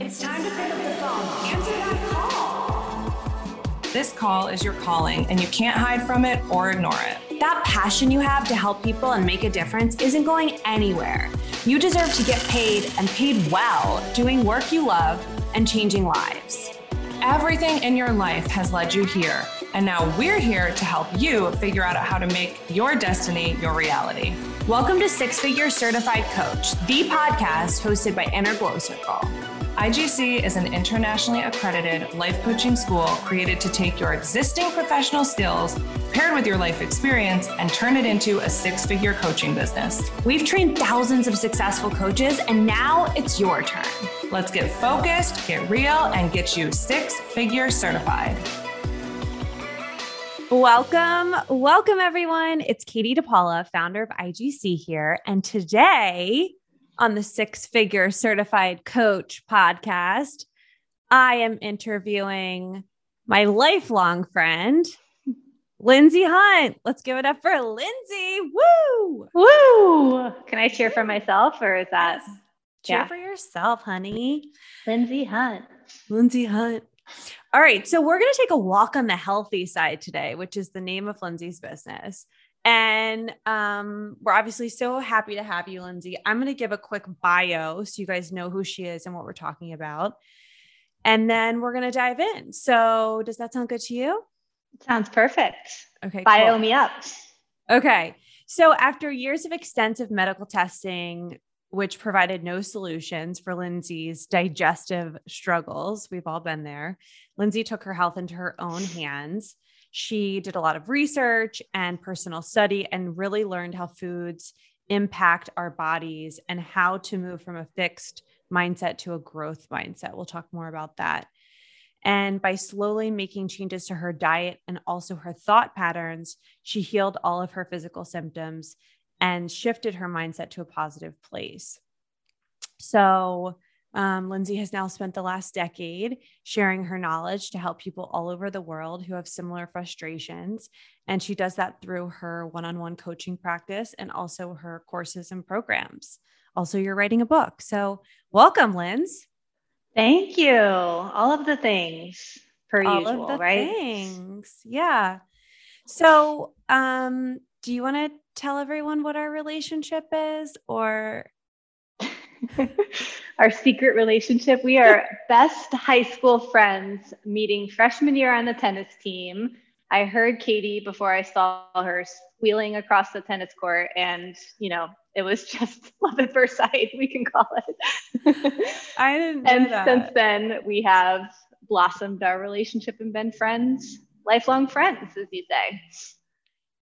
It's time to pick up the phone. Answer that call. This call is your calling, and you can't hide from it or ignore it. That passion you have to help people and make a difference isn't going anywhere. You deserve to get paid and paid well doing work you love and changing lives. Everything in your life has led you here, and now we're here to help you figure out how to make your destiny your reality. Welcome to Six Figure Certified Coach, the podcast hosted by Inner Glow Circle. IGC is an internationally accredited life coaching school created to take your existing professional skills paired with your life experience and turn it into a six figure coaching business. We've trained thousands of successful coaches, and now it's your turn. Let's get focused, get real, and get you six figure certified. Welcome, welcome everyone. It's Katie Depaola, founder of IGC here. And today on the Six Figure Certified Coach podcast, I am interviewing my lifelong friend, Lindsay Hunt. Let's give it up for Lindsay. Woo! Woo! Can I cheer for myself or is that? Yes. Cheer for yourself, honey. Lindsay Hunt. Lindsay Hunt. All right. So we're going to take a walk on the healthy side today, which is the name of Lindsay's business. And um, we're obviously so happy to have you, Lindsay. I'm going to give a quick bio so you guys know who she is and what we're talking about. And then we're going to dive in. So, does that sound good to you? Sounds perfect. Okay. Bio cool. me up. Okay. So, after years of extensive medical testing, which provided no solutions for Lindsay's digestive struggles, we've all been there, Lindsay took her health into her own hands she did a lot of research and personal study and really learned how foods impact our bodies and how to move from a fixed mindset to a growth mindset. We'll talk more about that. And by slowly making changes to her diet and also her thought patterns, she healed all of her physical symptoms and shifted her mindset to a positive place. So, um, Lindsay has now spent the last decade sharing her knowledge to help people all over the world who have similar frustrations. And she does that through her one on one coaching practice and also her courses and programs. Also, you're writing a book. So, welcome, Lindsay. Thank you. All of the things per all usual, of the right? Things. Yeah. So, um, do you want to tell everyone what our relationship is or our secret relationship. We are best high school friends meeting freshman year on the tennis team. I heard Katie before I saw her squealing across the tennis court, and you know, it was just love at first sight, we can call it. I didn't and that. since then, we have blossomed our relationship and been friends, lifelong friends, as you say.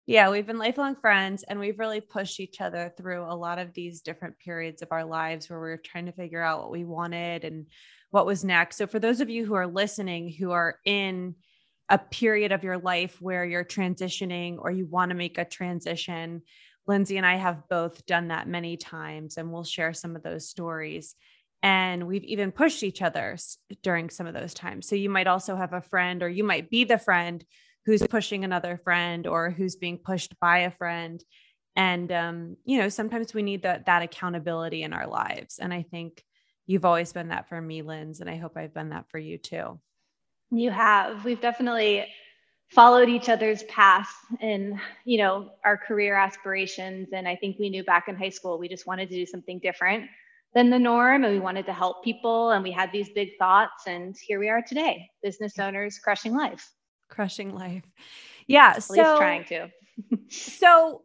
Yeah, we've been lifelong friends and we've really pushed each other through a lot of these different periods of our lives where we are trying to figure out what we wanted and what was next. So, for those of you who are listening who are in a period of your life where you're transitioning or you want to make a transition, Lindsay and I have both done that many times and we'll share some of those stories. And we've even pushed each other during some of those times. So, you might also have a friend or you might be the friend who's pushing another friend or who's being pushed by a friend. And um, you know sometimes we need that that accountability in our lives. And i think you've always been that for me linz and i hope i've been that for you too. You have. We've definitely followed each other's path in you know our career aspirations. And i think we knew back in high school we just wanted to do something different than the norm and we wanted to help people and we had these big thoughts and here we are today business owners crushing life crushing life. Yeah. At so least trying to. so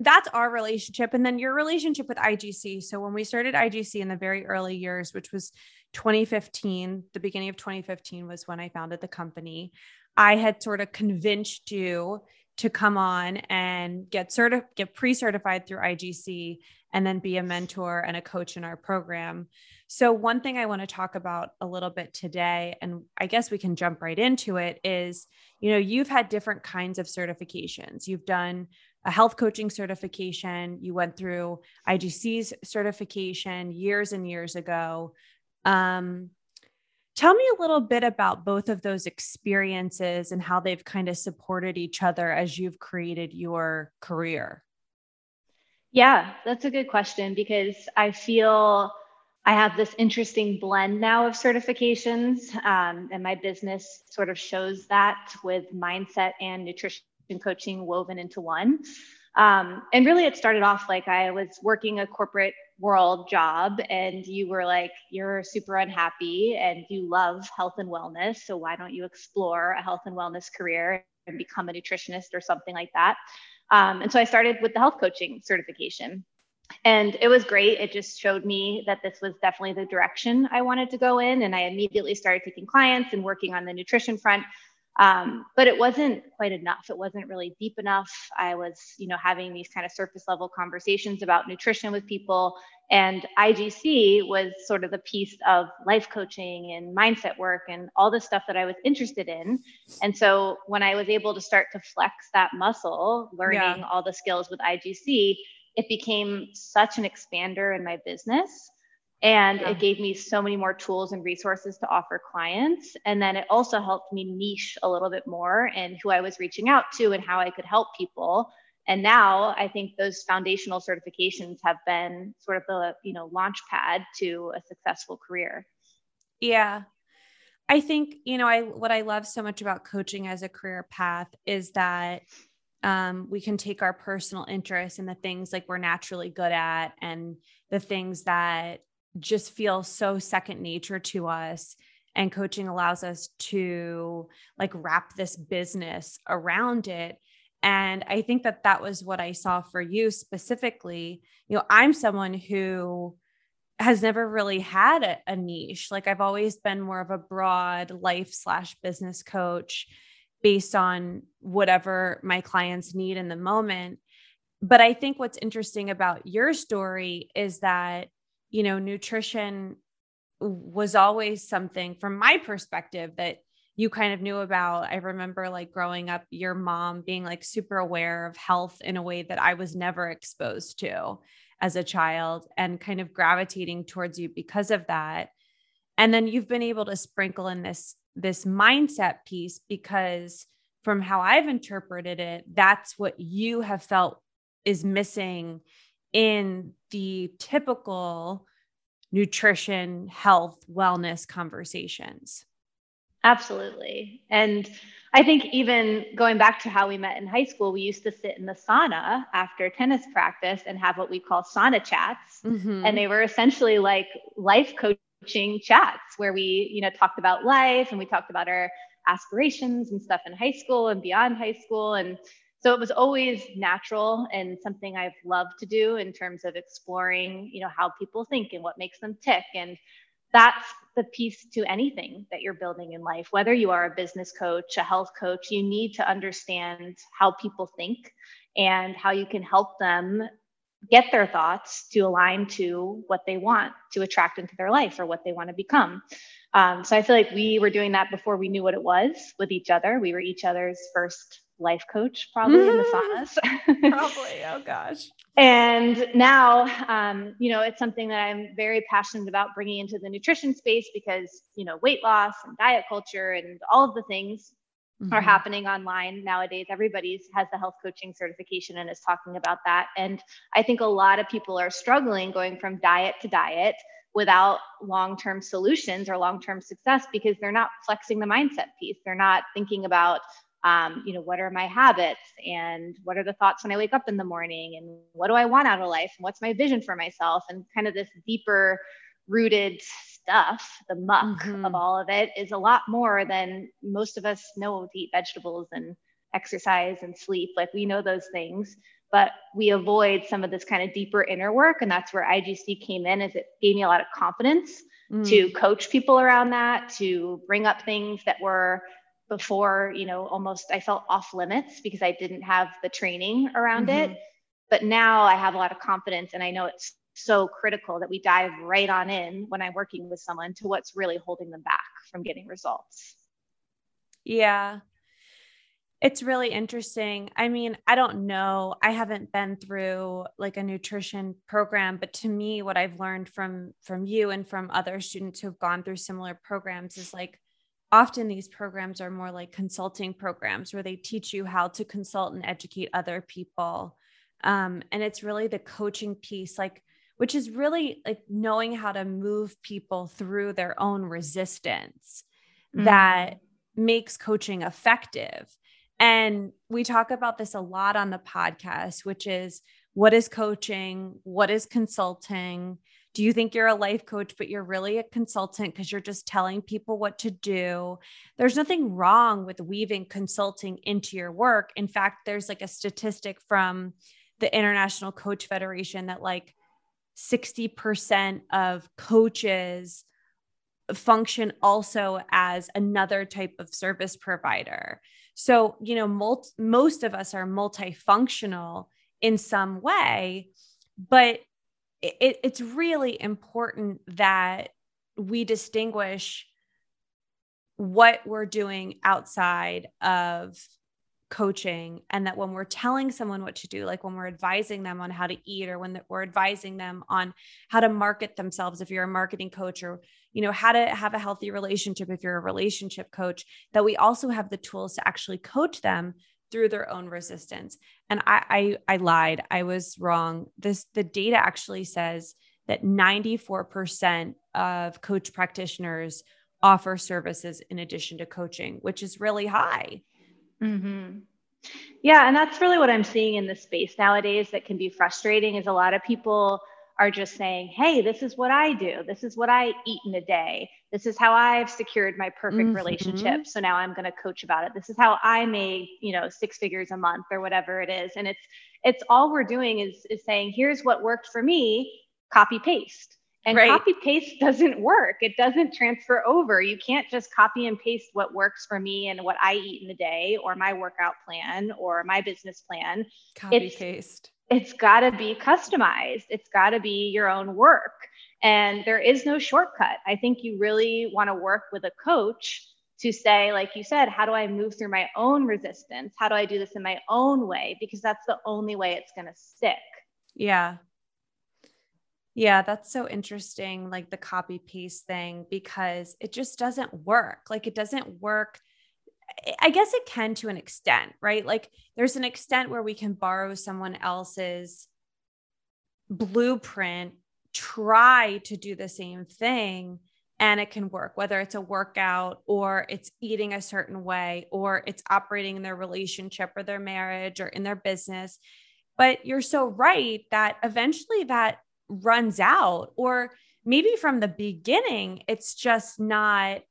that's our relationship. And then your relationship with IGC. So when we started IGC in the very early years, which was 2015, the beginning of 2015 was when I founded the company. I had sort of convinced you to come on and get certi- get pre-certified through IGC and then be a mentor and a coach in our program. So, one thing I want to talk about a little bit today, and I guess we can jump right into it, is you know, you've had different kinds of certifications. You've done a health coaching certification, you went through IGC's certification years and years ago. Um, tell me a little bit about both of those experiences and how they've kind of supported each other as you've created your career. Yeah, that's a good question because I feel I have this interesting blend now of certifications, um, and my business sort of shows that with mindset and nutrition coaching woven into one. Um, and really, it started off like I was working a corporate world job, and you were like, You're super unhappy and you love health and wellness. So, why don't you explore a health and wellness career and become a nutritionist or something like that? Um, and so, I started with the health coaching certification. And it was great. It just showed me that this was definitely the direction I wanted to go in. And I immediately started taking clients and working on the nutrition front. Um, but it wasn't quite enough. It wasn't really deep enough. I was, you know, having these kind of surface level conversations about nutrition with people. And IGC was sort of the piece of life coaching and mindset work and all the stuff that I was interested in. And so when I was able to start to flex that muscle, learning yeah. all the skills with IGC, it became such an expander in my business and yeah. it gave me so many more tools and resources to offer clients. And then it also helped me niche a little bit more in who i was reaching out to and how i could help people. And now i think those foundational certifications have been sort of the you know launch pad to a successful career. Yeah. I think you know i what i love so much about coaching as a career path is that um, we can take our personal interests and the things like we're naturally good at and the things that just feel so second nature to us. And coaching allows us to like wrap this business around it. And i think that that was what i saw for you specifically. You know i'm someone who has never really had a, a niche. Like i've always been more of a broad life slash business coach based on whatever my clients need in the moment but i think what's interesting about your story is that you know, nutrition was always something from my perspective that you kind of knew about. I remember like growing up, your mom being like super aware of health in a way that I was never exposed to as a child and kind of gravitating towards you because of that. And then you've been able to sprinkle in this this mindset piece because from how I've interpreted it, that's what you have felt is missing in the typical nutrition, health, wellness conversations. Absolutely. And I think even going back to how we met in high school, we used to sit in the sauna after tennis practice and have what we call sauna chats. Mm-hmm. And they were essentially like life coaching chats where we, you know, talked about life and we talked about our aspirations and stuff in high school and beyond high school. And so it was always natural and something I've loved to do in terms of exploring, you know, how people think and what makes them tick. And that's the piece to anything that you're building in life. Whether you are a business coach, a health coach, you need to understand how people think and how you can help them get their thoughts to align to what they want to attract into their life or what they want to become. Um, so I feel like we were doing that before we knew what it was with each other. We were each other's first life coach probably in the saunas. probably. Oh gosh. And now, um, you know, it's something that I'm very passionate about bringing into the nutrition space because, you know, weight loss and diet culture and all of the things mm-hmm. are happening online nowadays. Everybody's has the health coaching certification and is talking about that. And I think a lot of people are struggling going from diet to diet without long-term solutions or long-term success because they're not flexing the mindset piece. They're not thinking about um, you know, what are my habits and what are the thoughts when I wake up in the morning and what do I want out of life and what's my vision for myself and kind of this deeper rooted stuff, the muck mm-hmm. of all of it is a lot more than most of us know to eat vegetables and exercise and sleep. Like we know those things, but we avoid some of this kind of deeper inner work. And that's where IGC came in as it gave me a lot of confidence mm. to coach people around that, to bring up things that were before, you know, almost I felt off limits because I didn't have the training around mm-hmm. it. But now I have a lot of confidence and I know it's so critical that we dive right on in when I'm working with someone to what's really holding them back from getting results. Yeah. It's really interesting. I mean, I don't know. I haven't been through like a nutrition program, but to me what I've learned from from you and from other students who've gone through similar programs is like often these programs are more like consulting programs where they teach you how to consult and educate other people. Um, and it's really the coaching piece. Like which is really like knowing how to move people through their own resistance mm-hmm. that makes coaching effective. And we talk about this a lot on the podcast, which is what is coaching? What is consulting? Do you think you're a life coach, but you're really a consultant because you're just telling people what to do? There's nothing wrong with weaving consulting into your work. In fact, there's like a statistic from the International Coach Federation that like 60% of coaches function also as another type of service provider. So, you know, mul- most of us are multifunctional in some way, but it, it's really important that we distinguish what we're doing outside of coaching and that when we're telling someone what to do like when we're advising them on how to eat or when we're advising them on how to market themselves if you're a marketing coach or you know how to have a healthy relationship if you're a relationship coach that we also have the tools to actually coach them through their own resistance. And I, I i lied. I was wrong. This the data actually says that 94% of coach practitioners offer services in addition to coaching which is really high Mm-hmm. Yeah, and that's really what I'm seeing in the space nowadays that can be frustrating is a lot of people are just saying, "Hey, this is what I do. This is what I eat in a day. This is how I've secured my perfect mm-hmm. relationship. So now I'm going to coach about it. This is how I made, you know, six figures a month or whatever it is." And it's it's all we're doing is is saying, "Here's what worked for me. Copy paste." And right. copy paste doesn't work. It doesn't transfer over. You can't just copy and paste what works for me and what I eat in the day or my workout plan or my business plan. Copy it's, paste. It's got to be customized. It's got to be your own work. And there is no shortcut. I think you really want to work with a coach to say, like you said, how do I move through my own resistance? How do I do this in my own way? Because that's the only way it's going to stick. Yeah. Yeah, that's so interesting, like the copy paste thing, because it just doesn't work. Like it doesn't work. I guess it can to an extent, right? Like there's an extent where we can borrow someone else's blueprint, try to do the same thing, and it can work, whether it's a workout or it's eating a certain way or it's operating in their relationship or their marriage or in their business. But you're so right that eventually that runs out or maybe from the beginning it's just not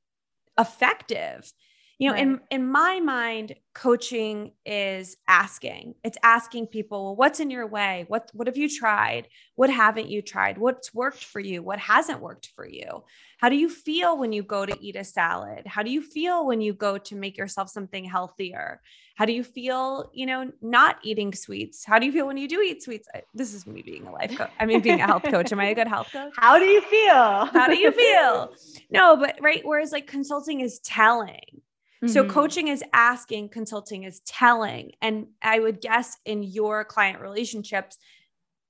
effective you know right. in in my mind coaching is asking. It's asking people well, what's in your way? What what have you tried? What haven't you tried? What's worked for you? What hasn't worked for you? How do you feel when you go to eat a salad? How do you feel when you go to make yourself something healthier? How do you feel you know not eating sweets? How do you feel when you do eat sweets? This is me being a life coach i mean being a health coach. Am i a good health coach? How do you feel? How do you feel? No but right whereas like consulting is telling so mm-hmm. coaching is asking, consulting is telling. And I would guess in your client relationships,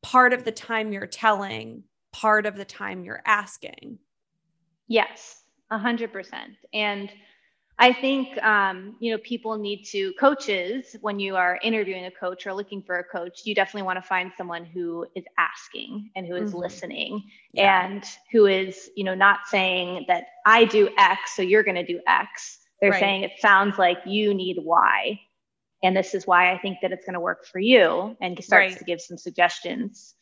part of the time you're telling, part of the time you're asking. Yes, a hundred percent. And I think um, you know people need to coaches when you are interviewing a coach or looking for a coach. You definitely want to find someone who is asking and who is mm-hmm. listening yeah. and who is you know not saying that I do X, so you're going to do X they're right. saying it sounds like you need Y. And this is why I think that it's going to work for you and starts right. to give some suggestions.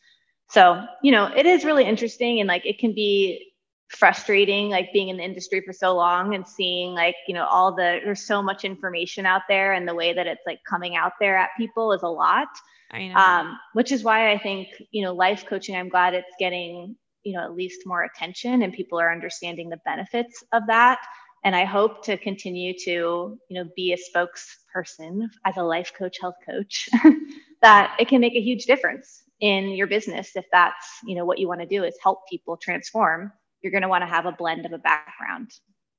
So, you know, it is really interesting and like it can be frustrating like being in the industry for so long and seeing like you know all the there's so much information out there and the way that it's like coming out there at people is a lot I know. Um, which is why i think you know life coaching i'm glad it's getting you know at least more attention and people are understanding the benefits of that and I hope to continue to, you know, be a spokesperson as a life coach, health coach, that it can make a huge difference in your business if that's, you know, what you want to do is help people transform. You're going to want to have a blend of a background.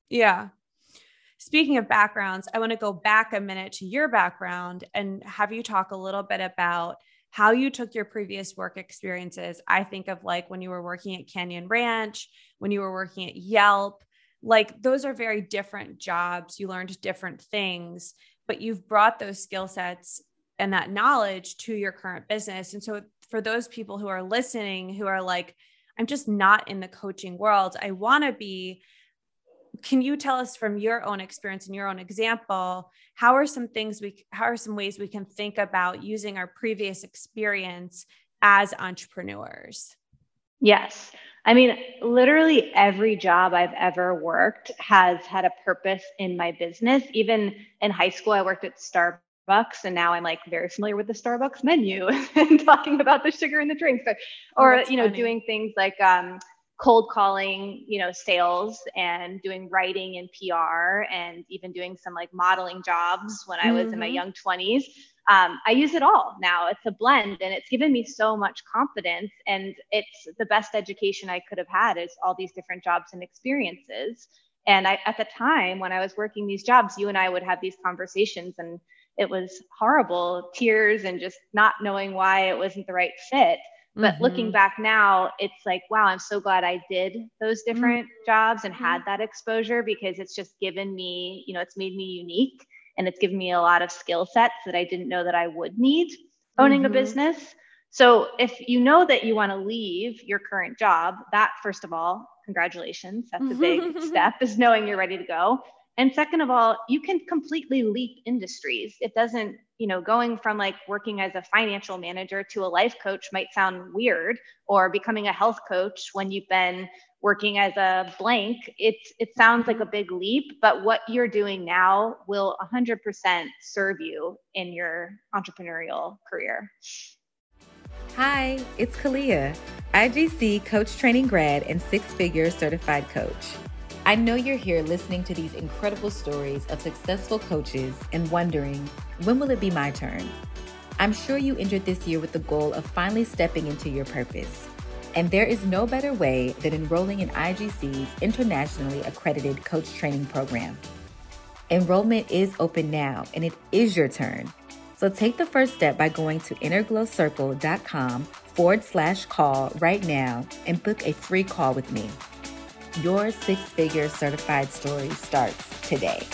Yeah. Speaking of backgrounds, I want to go back a minute to your background and have you talk a little bit about how you took your previous work experiences. I think of like when you were working at Canyon Ranch, when you were working at Yelp, like those are very different jobs. You learned different things, but you've brought those skill sets and that knowledge to your current business. And so for those people who are listening who are like, I'm just not in the coaching world, I want to be. Can you tell us from your own experience and your own example, how are some things we, how are some ways we can think about using our previous experience as entrepreneurs? Yes. I mean, literally every job I've ever worked has had a purpose in my business. Even in high school, I worked at Starbucks, and now I'm like very familiar with the Starbucks menu and talking about the sugar in the drinks, or, oh, you know, funny. doing things like um, cold calling, you know, sales and doing writing and PR, and even doing some like modeling jobs when I was mm-hmm. in my mm-hmm. young 20s um, I use it all now. It's a blend and it's given me so much confidence. And it's the best education I could have had is all these different jobs and experiences. And I, at the time when I was working these jobs, you and I would have these conversations and it was horrible tears and just not knowing why it wasn't the right fit. But mm-hmm. looking back now, it's like, wow, I'm so glad I did those different mm-hmm. jobs and had that exposure because it's just given me, you know, it's made me unique and it's given me a lot of skill sets that I didn't know that I would need owning mm-hmm. a business. So if you know that you want to leave your current job, that first of all, congratulations. That's a big step is knowing you're ready to go. And second of all, you can completely leap industries. It doesn't, you know, going from like working as a financial manager to a life coach might sound weird or becoming a health coach when you've been working as a blank, it, it sounds like a big leap, but what you're doing now will 100% serve you in your entrepreneurial career. Hi, it's Kalia, IGC coach training grad and six figure certified coach. I know you're here listening to these incredible stories of successful coaches and wondering, when will it be my turn? I'm sure you entered this year with the goal of finally stepping into your purpose. And there is no better way than enrolling in IGC's internationally accredited coach training program. Enrollment is open now, and it is your turn. So take the first step by going to innerglowcircle.com forward slash call right now and book a free call with me. Your six figure certified story starts today.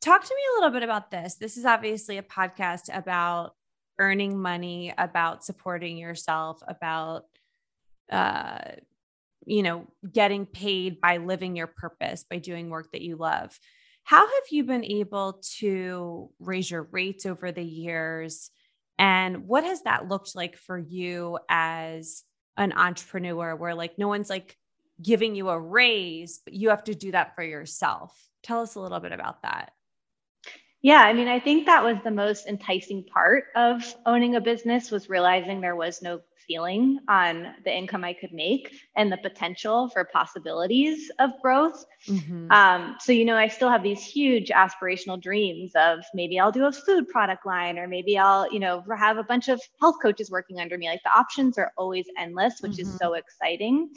Talk to me a little bit about this. This is obviously a podcast about earning money, about supporting yourself, about uh, you know, getting paid by living your purpose, by doing work that you love. How have you been able to raise your rates over the years? And what has that looked like for you as an entrepreneur where like no one's like giving you a raise, but you have to do that for yourself? Tell us a little bit about that. Yeah, I mean, I think that was the most enticing part of owning a business was realizing there was no ceiling on the income I could make and the potential for possibilities of growth. Mm-hmm. Um, so, you know, I still have these huge aspirational dreams of maybe I'll do a food product line or maybe I'll, you know, have a bunch of health coaches working under me. Like the options are always endless, which mm-hmm. is so exciting.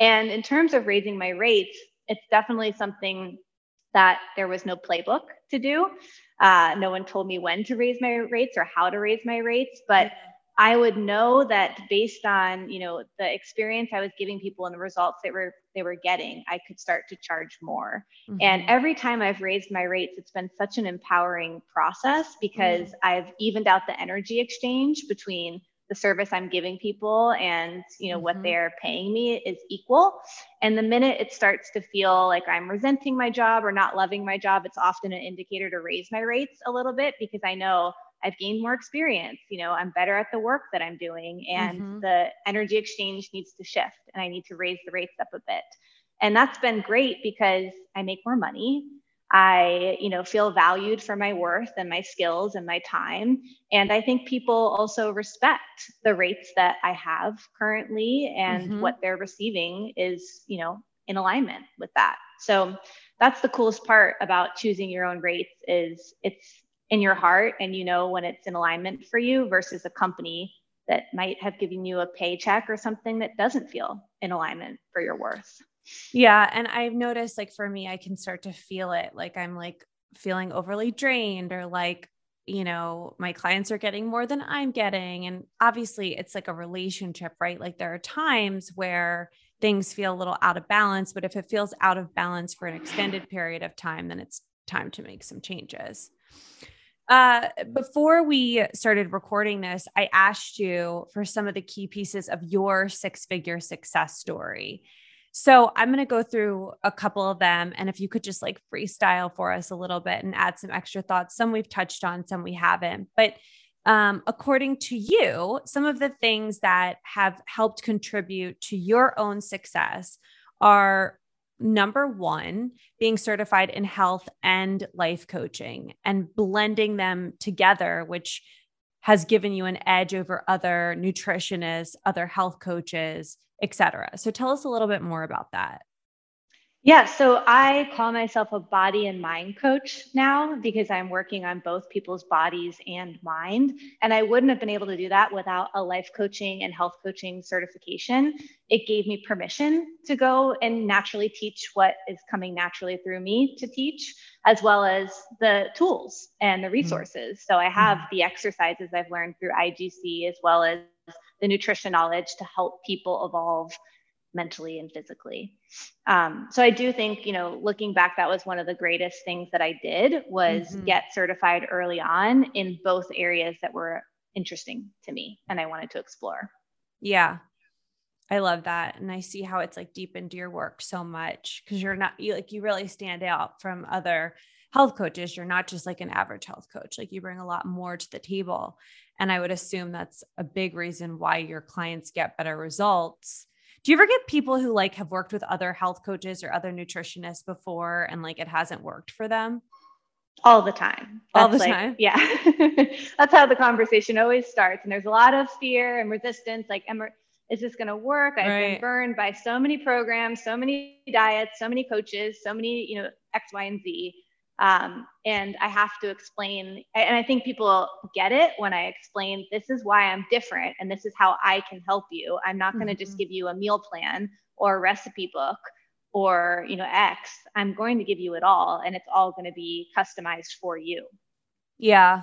And in terms of raising my rates, it's definitely something that there was no playbook to do. Uh, no one told me when to raise my rates or how to raise my rates, but I would know that based on you know the experience I was giving people and the results they were they were getting, I could start to charge more. Mm-hmm. And every time I've raised my rates, it's been such an empowering process because mm-hmm. I've evened out the energy exchange between the service I'm giving people and you know mm-hmm. what they're paying me is equal. And the minute it starts to feel like I'm resenting my job or not loving my job, it's often an indicator to raise my rates a little bit because I know I've gained more experience. You know, I'm better at the work that I'm doing, and mm-hmm. the energy exchange needs to shift, and I need to raise the rates up a bit. And that's been great because I make more money. I, you know, feel valued for my worth and my skills and my time. And I think people also respect the rates that I have currently and mm-hmm. what they're receiving is, you know, in alignment with that. So that's the coolest part about choosing your own rates is it's in your heart and you know when it's in alignment for you versus a company that might have given you a paycheck or something that doesn't feel in alignment for your worth. Yeah. And I've noticed like for me, I can start to feel it. Like I'm like feeling overly drained or like, you know, my clients are getting more than I'm getting. And obviously it's like a relationship, right? Like there are times where things feel a little out of balance, but if it feels out of balance for an extended period of time, then it's time to make some changes. Uh, before we started recording this, I asked you for some of the key pieces of your six figure success story. So I'm going to go through a couple of them. And if you could just like freestyle for us a little bit and add some extra thoughts, some we've touched on, some we haven't. But um, according to you, some of the things that have helped contribute to your own success are number one, being certified in health and life coaching and blending them together, which has given you an edge over other nutritionists, other health coaches, et cetera. So tell us a little bit more about that. Yeah, so I call myself a body and mind coach now because I'm working on both people's bodies and mind. And I wouldn't have been able to do that without a life coaching and health coaching certification. It gave me permission to go and naturally teach what is coming naturally through me to teach, as well as the tools and the mm-hmm. resources. So I have mm-hmm. the exercises I've learned through IGC, as well as the nutrition knowledge to help people evolve mentally and physically. Um, so I do think, you know, looking back, that was one of the greatest things that I did was mm-hmm. get certified early on in both areas that were interesting to me and I wanted to explore. Yeah. I love that. And I see how it's like deep into your work so much because you're not you like you really stand out from other health coaches. You're not just like an average health coach. Like you bring a lot more to the table. And I would assume that's a big reason why your clients get better results do you ever get people who like have worked with other health coaches or other nutritionists before and like it hasn't worked for them? All the time. That's All the like, time. Yeah. That's how the conversation always starts. And there's a lot of fear and resistance. Like, am, is this going to work? I've right. been burned by so many programs, so many diets, so many coaches, so many, you know, X, Y, and Z. Um, and I have to explain, and I think people get it when I explain this is why I'm different and this is how I can help you. I'm not going to mm-hmm. just give you a meal plan or a recipe book or you know X. I'm going to give you it all, and it's all going to be customized for you. Yeah,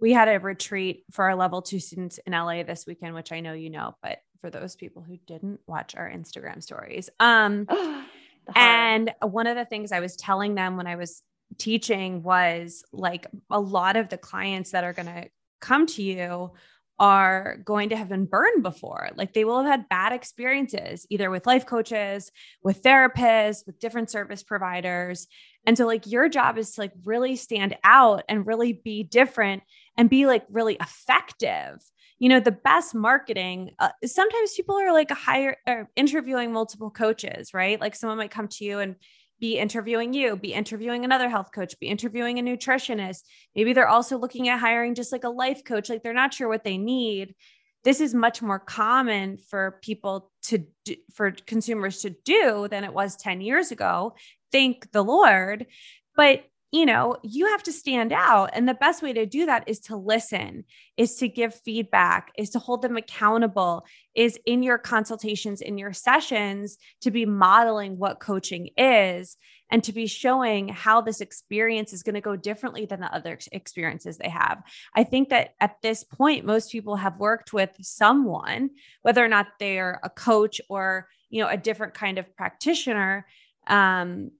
we had a retreat for our level two students in LA this weekend, which I know you know, but for those people who didn't watch our Instagram stories, um. and one of the things I was telling them when I was teaching was like a lot of the clients that are going to come to you are going to have been burned before. Like they will have had bad experiences, either with life coaches, with therapists, with different service providers. And so, like, your job is to like really stand out and really be different and be like really effective. You know, the best marketing, uh, sometimes people are like higher or interviewing multiple coaches, right? Like someone might come to you and be interviewing you, be interviewing another health coach, be interviewing a nutritionist. Maybe they're also looking at hiring just like a life coach, like they're not sure what they need. This is much more common for people to do, for consumers to do than it was 10 years ago. Thank the Lord. But you know, you have to stand out. And the best way to do that is to listen, is to give feedback, is to hold them accountable, is in your consultations, in your sessions, to be modeling what coaching is and to be showing how this experience is going to go differently than the other experiences they have. I think that at this point, most people have worked with someone, whether or not they're a coach or, you know, a different kind of practitioner. Um,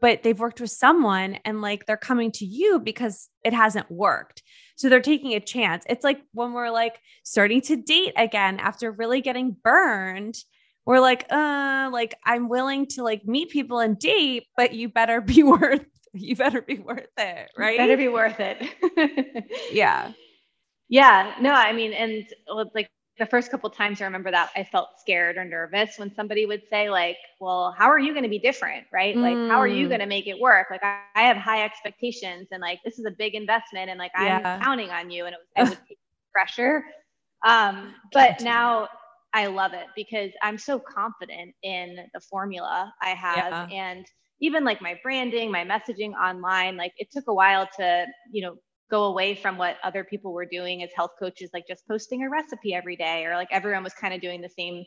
but they've worked with someone and like they're coming to you because it hasn't worked. So they're taking a chance. It's like when we're like starting to date again after really getting burned, we're like, uh, like I'm willing to like meet people and date, but you better be worth you better be worth it, right? You better be worth it. yeah. Yeah. No, I mean, and like the first couple times I remember that I felt scared or nervous when somebody would say like, "Well, how are you going to be different, right? Like, how are you mm. going to make it work? Like, I, I, have high expectations, and like this is a big investment, and like yeah. I'm counting on you." And it was, it would take pressure. Um, but now I love it because I'm so confident in the formula I have, yeah. and even like my branding, my messaging online. Like, it took a while to, you know, go away from what other people were doing as health coaches, like just posting a recipe every day, or like everyone was kind of doing the same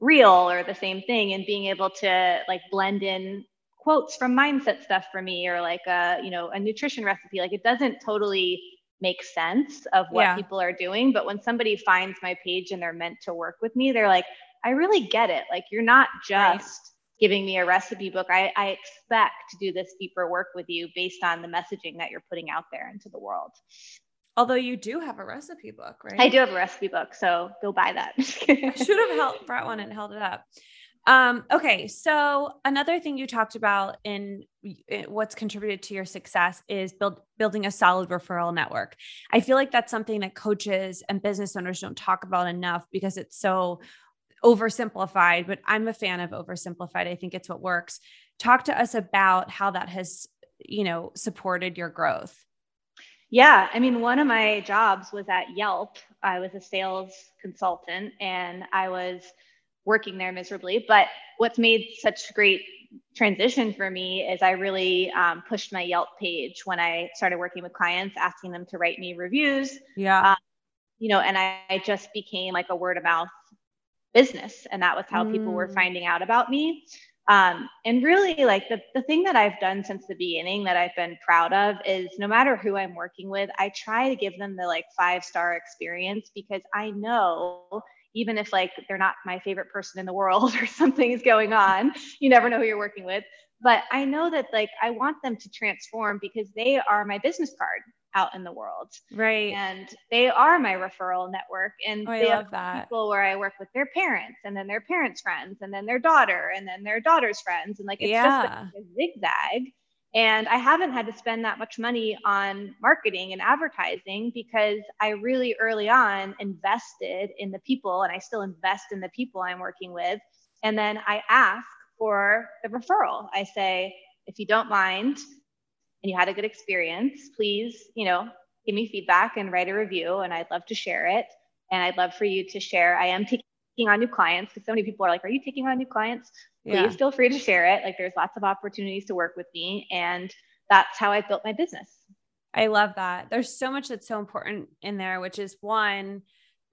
reel or the same thing, and being able to like blend in quotes from mindset stuff for me, or like a you know a nutrition recipe. Like it doesn't totally make sense of what yeah. people are doing, but when somebody finds my page and they're meant to work with me, they're like, I really get it. Like you're not just giving me a recipe book. I, I expect to do this deeper work with you based on the messaging that you're putting out there into the world. Although you do have a recipe book, right? I do have a recipe book, so go buy that. I should have held, brought one and held it up. Um, okay, so another thing you talked about in, in, what's contributed to your success is build, building a solid referral network. I feel like that's something that coaches and business owners don't talk about enough because it's so oversimplified, but I'm a fan of oversimplified. I think it's what works. Talk to us about how that has, you know, supported your growth. Yeah, I mean, one of my jobs was at Yelp. I was a sales consultant and I was working there miserably. But what's made such great transition for me is I really um, pushed my Yelp page when I started working with clients, asking them to write me reviews. Yeah. Um, you know, and I, I, just became like a word of mouth business. And that was how mm. people were mm. finding out about me. Um, and really, like the, the thing that I've done since the beginning that I've been proud of is no matter who I'm working with, I try to give them the like five star experience because I know even if like they're not my favorite person in the world or something is going on you never know who you're working with but i know that like i want them to transform because they are my business card out in the world right and they are my referral network and oh, they have that. people where i work with their parents and then their parents friends and then their daughter and then their daughter's friends and like it's yeah. just like a zigzag and I haven't had to spend that much money on marketing and advertising because I really early on invested in the people and I still invest in the people I'm working with. And then I ask for the referral. I say, if you don't mind and you had a good experience, please, you know, give me feedback and write a review and I'd love to share it. And I'd love for you to share. I am taking on new clients because so many people are like, Are you taking on new clients? please yeah. feel free to share it. Like there's lots of opportunities to work with me. And that's how I built my business. I love that. There's so much that's so important in there, which is one,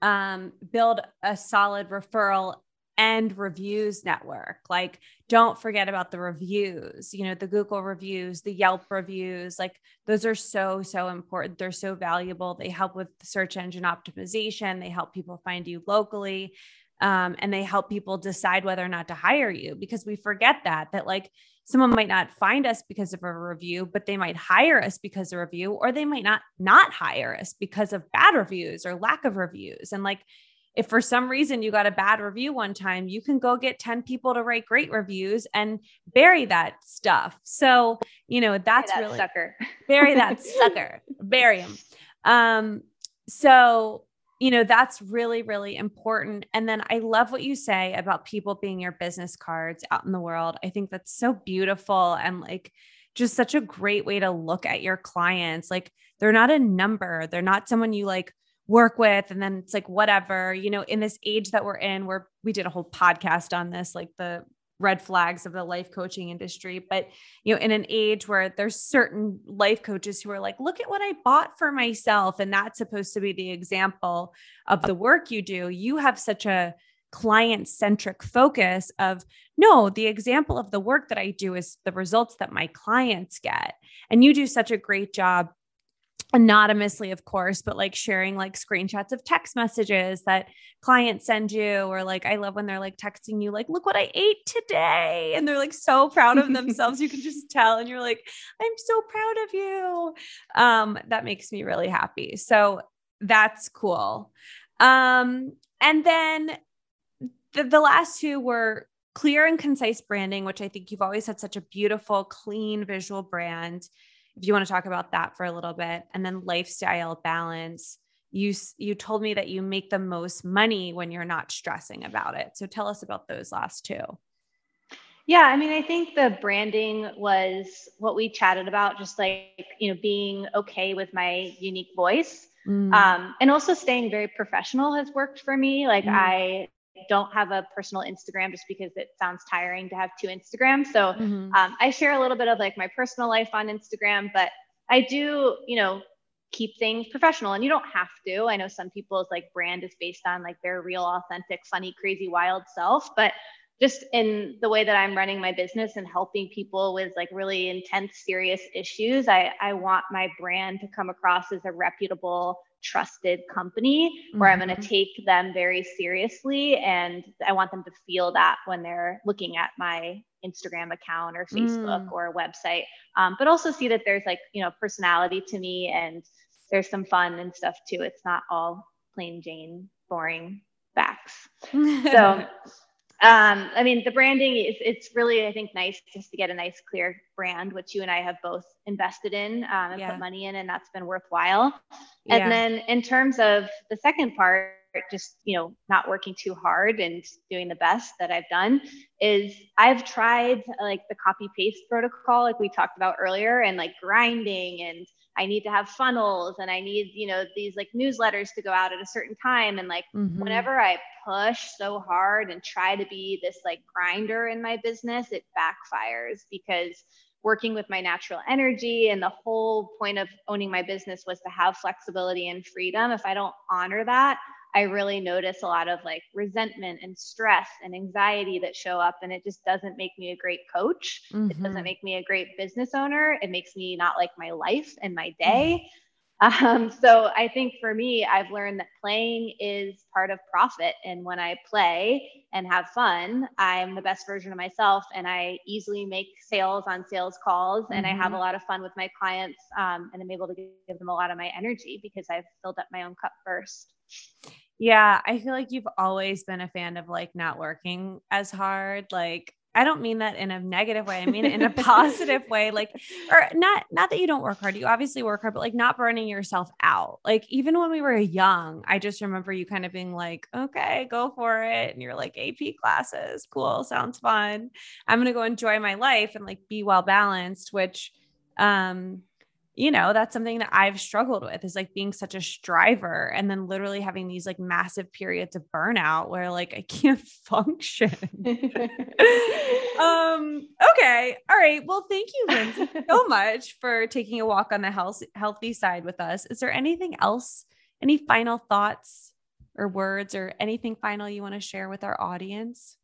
um, build a solid referral and reviews network. Like, don't forget about the reviews, you know, the Google reviews, the Yelp reviews. Like, those are so, so important. They're so valuable. They help with search engine optimization, they help people find you locally um, and they help people decide whether or not to hire you because we forget that that like someone might not find us because of a review but they might hire us because of a review or they might not not hire us because of bad reviews or lack of reviews and like if for some reason you got a bad review one time you can go get 10 people to write great reviews and bury that stuff so you know that's that really sucker bury that sucker bury him um so you know, that's really, really important. And then I love what you say about people being your business cards out in the world. I think that's so beautiful and like just such a great way to look at your clients. Like they're not a number, they're not someone you like work with and then it's like whatever you know in this age that we're in where we did a whole podcast on this like the red flags of the life coaching industry but you know in an age where there's certain life coaches who are like look at what i bought for myself and that's supposed to be the example of the work you do you have such a client centric focus of no the example of the work that i do is the results that my clients get and you do such a great job anonymously of course but like sharing like screenshots of text messages that clients send you or like i love when they're like texting you like look what i ate today and they're like so proud of themselves. You can just tell and you're like i'm so proud of you. Um that makes me really happy. So that's cool. Um and then the, the last two were clear and concise branding which i think you've always had such a beautiful clean visual brand if you want to talk about that for a little bit and then lifestyle balance you you told me that you make the most money when you're not stressing about it so tell us about those last two yeah i mean i think the branding was what we chatted about just like you know being okay with my unique voice mm. um, and also staying very professional has worked for me like mm. i don't have a personal Instagram just because it sounds tiring to have two Instagrams. So mm-hmm. um, I share a little bit of like my personal life on Instagram, but I do, you know, keep things professional and you don't have to. I know some people's like brand is based on like their real, authentic, funny, crazy, wild self, but just in the way that I'm running my business and helping people with like really intense, serious issues, I, I want my brand to come across as a reputable, trusted company where mm-hmm. I'm going to take them very seriously. And I want them to feel that when they're looking at my Instagram account or Facebook mm. or website, um, but also see that there's like, you know, personality to me and there's some fun and stuff too. It's not all plain Jane, boring facts. so um, I mean, the branding is it's really I think nice just to get a nice clear brand, which you and I have both invested in um, and yeah. put money in, and that's been worthwhile. Yeah. And then in terms of the second part, just you know not working too hard and doing the best that I've done is I've tried like the copy paste protocol, like we talked about earlier, and like grinding and I need to have funnels and I need, you know, these like newsletters to go out at a certain time. And like mm-hmm. whenever I push so hard and try to be this like grinder in my business, it backfires because working with my natural energy and the whole point of owning my business was to have flexibility and freedom. If I don't honor that, I really notice a lot of like resentment and stress and anxiety that show up. And it just doesn't make me a great coach. Mm-hmm. It doesn't mm-hmm. make me a great business owner. It makes me not like my life and my day. Um, so I think for me, I've learned that playing is part of profit. And when I play and have fun, I'm the best version of myself and I easily make sales on sales calls and mm-hmm. I have a mm-hmm. lot of fun with my clients um, and I'm able to give them a lot of my energy because I've filled up my own cup first. Yeah, I feel like you've always been a fan of like not working as hard. Like I don't mean that in a negative way. I mean in a positive way. Like, or not not that you don't work hard. You obviously work hard, but like not burning yourself out. Like even when we were young, I just remember you kind of being like, okay, go for it. And you're like, AP classes, cool, sounds fun. I'm gonna go enjoy my life and like be well balanced, which um you know that's something that i've struggled with is like being such a striver and then literally having these like massive periods of burnout where like i can't function. Um okay. All right. Well thank you lindsay so much for taking a walk on the health healthy side with us. Is there anything else any final thoughts or words or anything final you want to share with our audience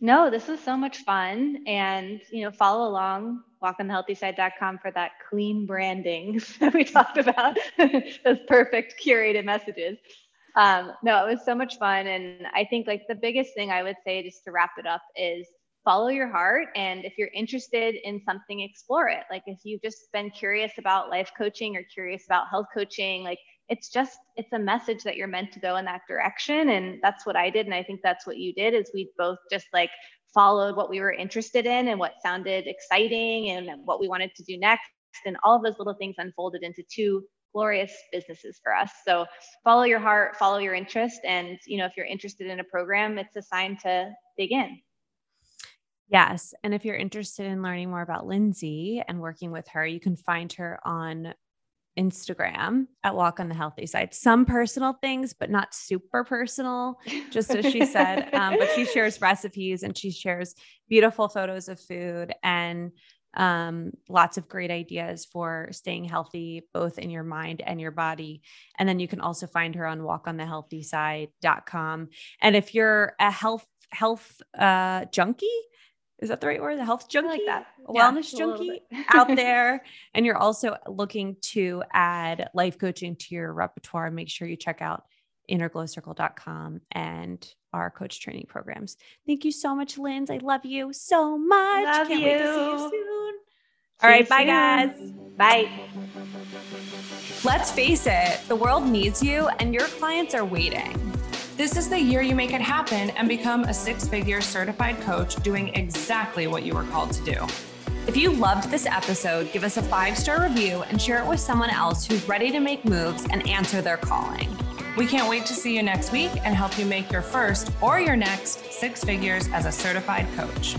no, this was so much fun. And, you know, follow along, walkonthehealthyside.com for that clean branding that we talked about, those perfect curated messages. Um, no, it was so much fun. And I think like the biggest thing I would say just to wrap it up is follow your heart. And if you're interested in something, explore it. Like if you've just been curious about life coaching or curious about health coaching, like it's just it's a message that you're meant to go in that direction and that's what i did and i think that's what you did is we both just like followed what we were interested in and what sounded exciting and what we wanted to do next and all of those little things unfolded into two glorious businesses for us so follow your heart follow your interest and you know if you're interested in a program it's a sign to dig in Yes. And if you're interested in learning more about Lindsay and working with her, you can find her on Instagram at Walk on the Healthy Side. Some personal things, but not super personal, just as she said. Um, but she shares recipes and she shares beautiful photos of food and um, lots of great ideas for staying healthy, both in your mind and your body. And then you can also find her on walkonthehealthyside.com. And if you're a health, health uh, junkie, is that the right word? The health junkie, like that. wellness yeah, junkie out there. And you're also looking to add life coaching to your repertoire. Make sure you check out innerglowcircle.com and our coach training programs. Thank you so much, Linz. I love you so much. Love Can't you. wait to see you soon. All right, bye, guys. Bye. Let's face it, the world needs you, and your clients are waiting. This is the year you make it happen and become a six figure certified coach doing exactly what you were called to do. If you loved this episode, give us a five star review and share it with someone else who's ready to make moves and answer their calling. We can't wait to see you next week and help you make your first or your next six figures as a certified coach.